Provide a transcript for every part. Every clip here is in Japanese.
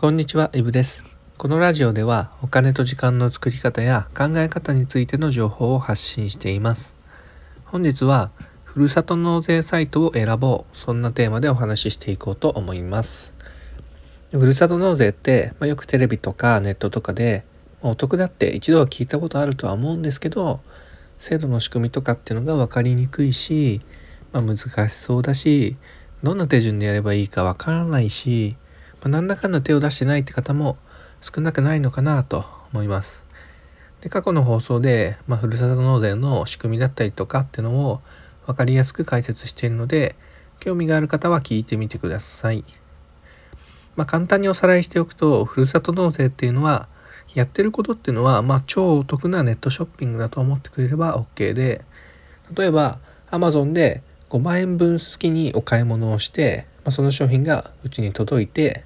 こんにちは、イブです。このラジオではお金と時間の作り方や考え方についての情報を発信しています。本日は、ふるさと納税サイトを選ぼう。そんなテーマでお話ししていこうと思います。ふるさと納税って、まあ、よくテレビとかネットとかで、まあお得だって一度は聞いたことあるとは思うんですけど、制度の仕組みとかっていうのが分かりにくいし、まあ、難しそうだし、どんな手順でやればいいか分からないし、まあ、なんだかんだ手を出してないって方も少なくないのかなと思います。で過去の放送で、まあ、ふるさと納税の仕組みだったりとかっていうのを分かりやすく解説しているので興味がある方は聞いてみてください。まあ、簡単におさらいしておくとふるさと納税っていうのはやってることっていうのは、まあ、超お得なネットショッピングだと思ってくれれば OK で例えば Amazon で5万円分好きにお買い物をして、まあ、その商品がうちに届いて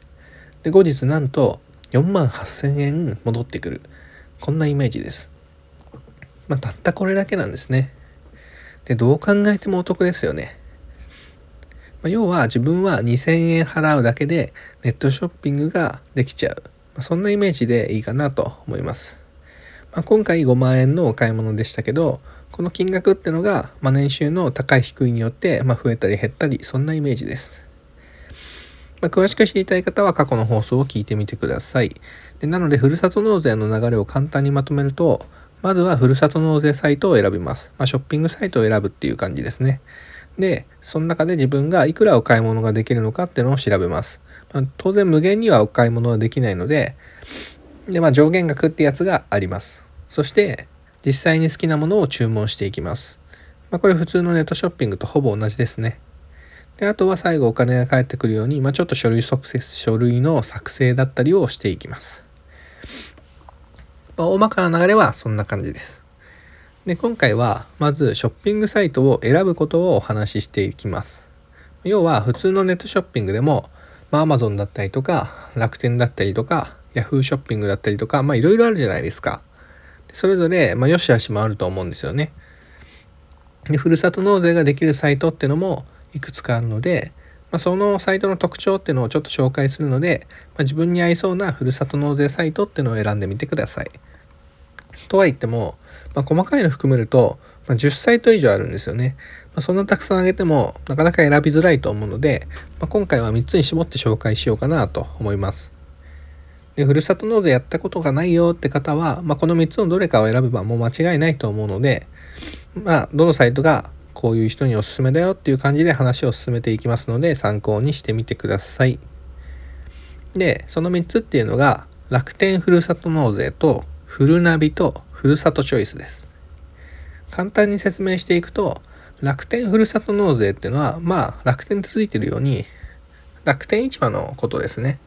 で後日なんと4万8,000円戻ってくるこんなイメージです。まあ、たったこれだけなんですね。でどう考えてもお得ですよね。まあ、要は自分は2,000円払うだけでネットショッピングができちゃう、まあ、そんなイメージでいいかなと思います。まあ、今回5万円のお買い物でしたけどこの金額ってのが、まあ、年収の高い低いによって、まあ、増えたり減ったりそんなイメージです。まあ、詳しく知りたい方は過去の放送を聞いてみてください。でなので、ふるさと納税の流れを簡単にまとめると、まずはふるさと納税サイトを選びます。まあ、ショッピングサイトを選ぶっていう感じですね。で、その中で自分がいくらお買い物ができるのかっていうのを調べます。まあ、当然無限にはお買い物はできないので、で、まあ、上限額ってやつがあります。そして、実際に好きなものを注文していきます。まあ、これ普通のネットショッピングとほぼ同じですね。であとは最後お金が返ってくるように、まあ、ちょっと書類作成書類の作成だったりをしていきます。まあ、大まかな流れはそんな感じです。で今回はまずショッピングサイトを選ぶことをお話ししていきます。要は普通のネットショッピングでも、まあ、Amazon だったりとか楽天だったりとか Yahoo ショッピングだったりとかまあいろいろあるじゃないですか。それぞれ、まあ、良し悪しもあると思うんですよね。でふるさと納税ができるサイトってのもいくつかあるので、まあ、そのサイトの特徴っていうのをちょっと紹介するので、まあ、自分に合いそうなふるさと納税サイトっていうのを選んでみてください。とは言っても、まあ、細かいの含めると、ま、10サイト以上あるんですよね。ま、そんなたくさんあげてもなかなか選びづらいと思うので、まあ、今回は3つに絞って紹介しようかなと思います。でふるさと納税やったことがないよって方は、まあ、この3つのどれかを選べばもう間違いないと思うので、まあ、どのサイトがこういう人におすすめだよっていう感じで話を進めていきますので参考にしてみてください。で、その3つっていうのが楽天ふるさと納税とフルナビとふるさとチョイスです。簡単に説明していくと楽天ふるさと納税っていうのはまあ楽天ってついてるように楽天市場のことですね。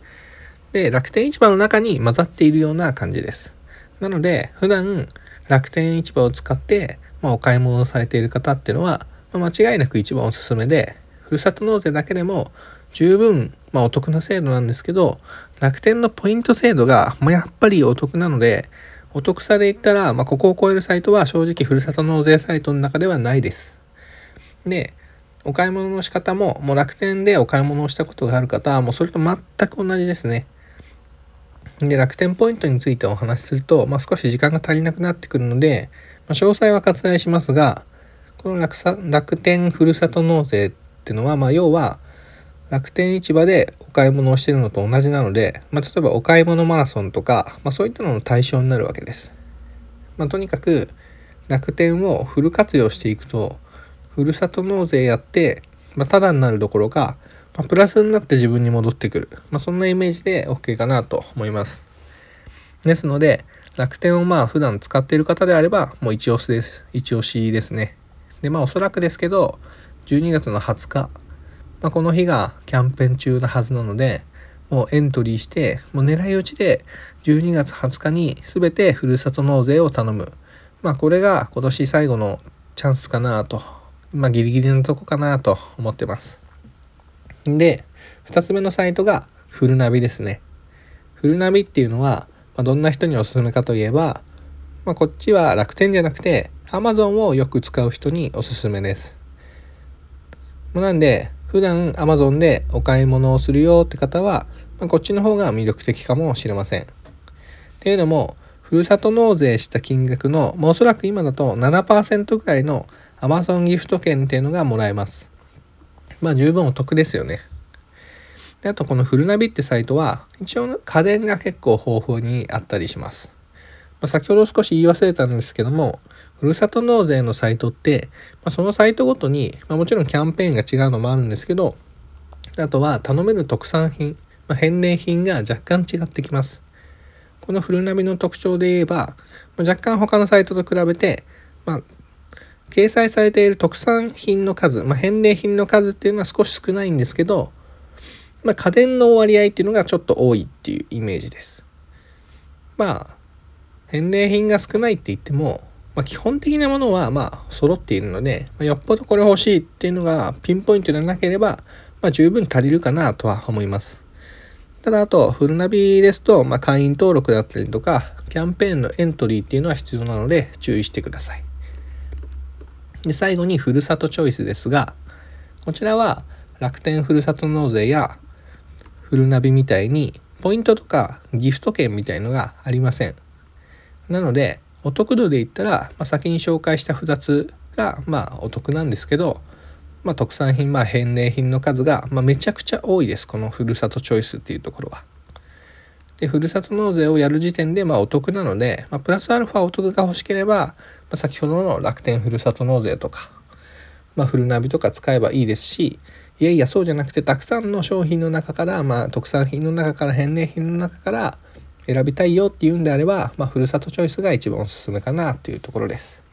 で、楽天市場の中に混ざっているような感じです。なので普段楽天市場を使ってまあ、お買い物をされている方っていうのは、まあ、間違いなく一番おすすめで、ふるさと納税だけでも十分、まあ、お得な制度なんですけど、楽天のポイント制度が、まあ、やっぱりお得なので、お得さで言ったら、まあ、ここを超えるサイトは正直ふるさと納税サイトの中ではないです。で、お買い物の仕方も、もう楽天でお買い物をしたことがある方は、もうそれと全く同じですね。で、楽天ポイントについてお話しすると、まあ、少し時間が足りなくなってくるので、まあ、詳細は割愛しますが、この楽さ楽天ふるさと納税ってのは、まあ、要は楽天市場でお買い物をしてるのと同じなので、まあ、例えばお買い物マラソンとか、まあ、そういったのの対象になるわけです。まあ、とにかく楽天をフル活用していくと、ふるさと納税やって、まあ、ただになるどころか、まあ、プラスになって自分に戻ってくる。まあ、そんなイメージで OK かなと思います。ですので、楽天をまあ普段使っている方であればもう一押しです一押しですね。でまあおそらくですけど12月の20日、まあ、この日がキャンペーン中なはずなのでもうエントリーしてもう狙い撃ちで12月20日に全てふるさと納税を頼む。まあこれが今年最後のチャンスかなと。まあギリギリのとこかなと思ってます。で2つ目のサイトがフルナビですね。フルナビっていうのはまあ、どんな人におすすめかといえば、まあ、こっちは楽天じゃなくて Amazon をよく使う人におすすめです。なんで普段 Amazon でお買い物をするよって方は、まあ、こっちの方が魅力的かもしれません。っていうのもふるさと納税した金額の、まあ、おそらく今だと7%ぐらいの Amazon ギフト券っていうのがもらえます。まあ十分お得ですよね。であとこのフルナビってサイトは一応家電が結構豊富にあったりします。まあ、先ほど少し言い忘れたんですけどもふるさと納税のサイトって、まあ、そのサイトごとに、まあ、もちろんキャンペーンが違うのもあるんですけどあとは頼める特産品、まあ、返礼品が若干違ってきます。このフルナビの特徴で言えば、ま若干他のサイトと比べて、まあ、掲載されている特産品の数、まあ、返礼品の数っていうのは少し少ないんですけど、まあ、家電の割合っていうのがちょっと多いっていうイメージです。まあ、返礼品が少ないって言っても、まあ、基本的なものはまあ揃っているので、まあ、よっぽどこれ欲しいっていうのがピンポイントでなければ、まあ、十分足りるかなとは思います。ただあと、フルナビですと、まあ、会員登録だったりとか、キャンペーンのエントリーっていうのは必要なので注意してください。で、最後にふるさとチョイスですが、こちらは楽天ふるさと納税やフルナビみたいにポイントとかギフト券みたいのがありません。なので、お得度で言ったら、まあ、先に紹介した2つが、まあ、お得なんですけど、まあ、特産品、まあ、返礼品の数が、まあ、めちゃくちゃ多いです。このふるさとチョイスっていうところは。で、ふるさと納税をやる時点で、まあ、お得なので、まあ、プラスアルファお得が欲しければ、まあ、先ほどの楽天ふるさと納税とか、まあ、フルナビとか使えばいいですし、いやいや、そうじゃなくて、たくさんの商品の中から、まあ、特産品の中から、返礼品の中から選びたいよっていうんであれば、まあ、ふるさとチョイスが一番おすすめかなっていうところです。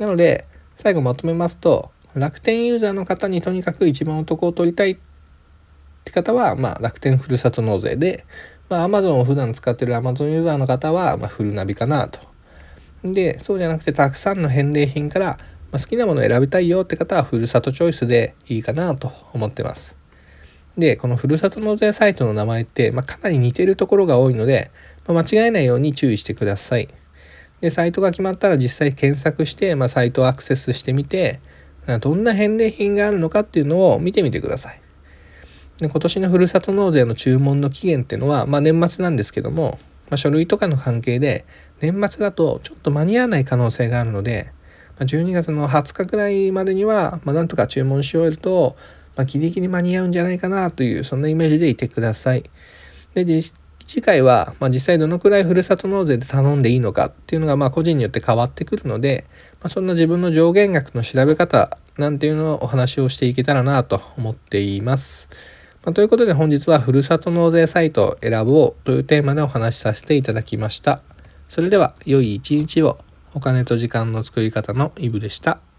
なので、最後まとめますと、楽天ユーザーの方にとにかく一番お得を取りたいって方は、まあ、楽天ふるさと納税で、まあ、Amazon を普段使ってる Amazon ユーザーの方は、まあ、フルナビかなと。で、そうじゃなくてたくさんの返礼品から、まあ、好きなものを選びたいよって方は、ふるさとチョイスでいいかなと思ってます。で、このふるさと納税サイトの名前って、まあ、かなり似てるところが多いので、まあ、間違えないように注意してください。で、サイトが決まったら実際検索して、まあ、サイトをアクセスしてみて、どんな返礼品があるのかっていうのを見てみてください。で今年のふるさと納税の注文の期限っていうのは、まあ、年末なんですけども、まあ、書類とかの関係で年末だとちょっと間に合わない可能性があるので、12月の20日くらいまでには、まあ、なんとか注文し終えると、まあ、ギリギリ間に合うんじゃないかなというそんなイメージでいてください。で次回は、まあ、実際どのくらいふるさと納税で頼んでいいのかっていうのが、まあ、個人によって変わってくるので、まあ、そんな自分の上限額の調べ方なんていうのをお話をしていけたらなと思っています。まあ、ということで本日はふるさと納税サイトを選ぼうというテーマでお話しさせていただきました。それでは良い一日をお金と時間の作り方のイブでした。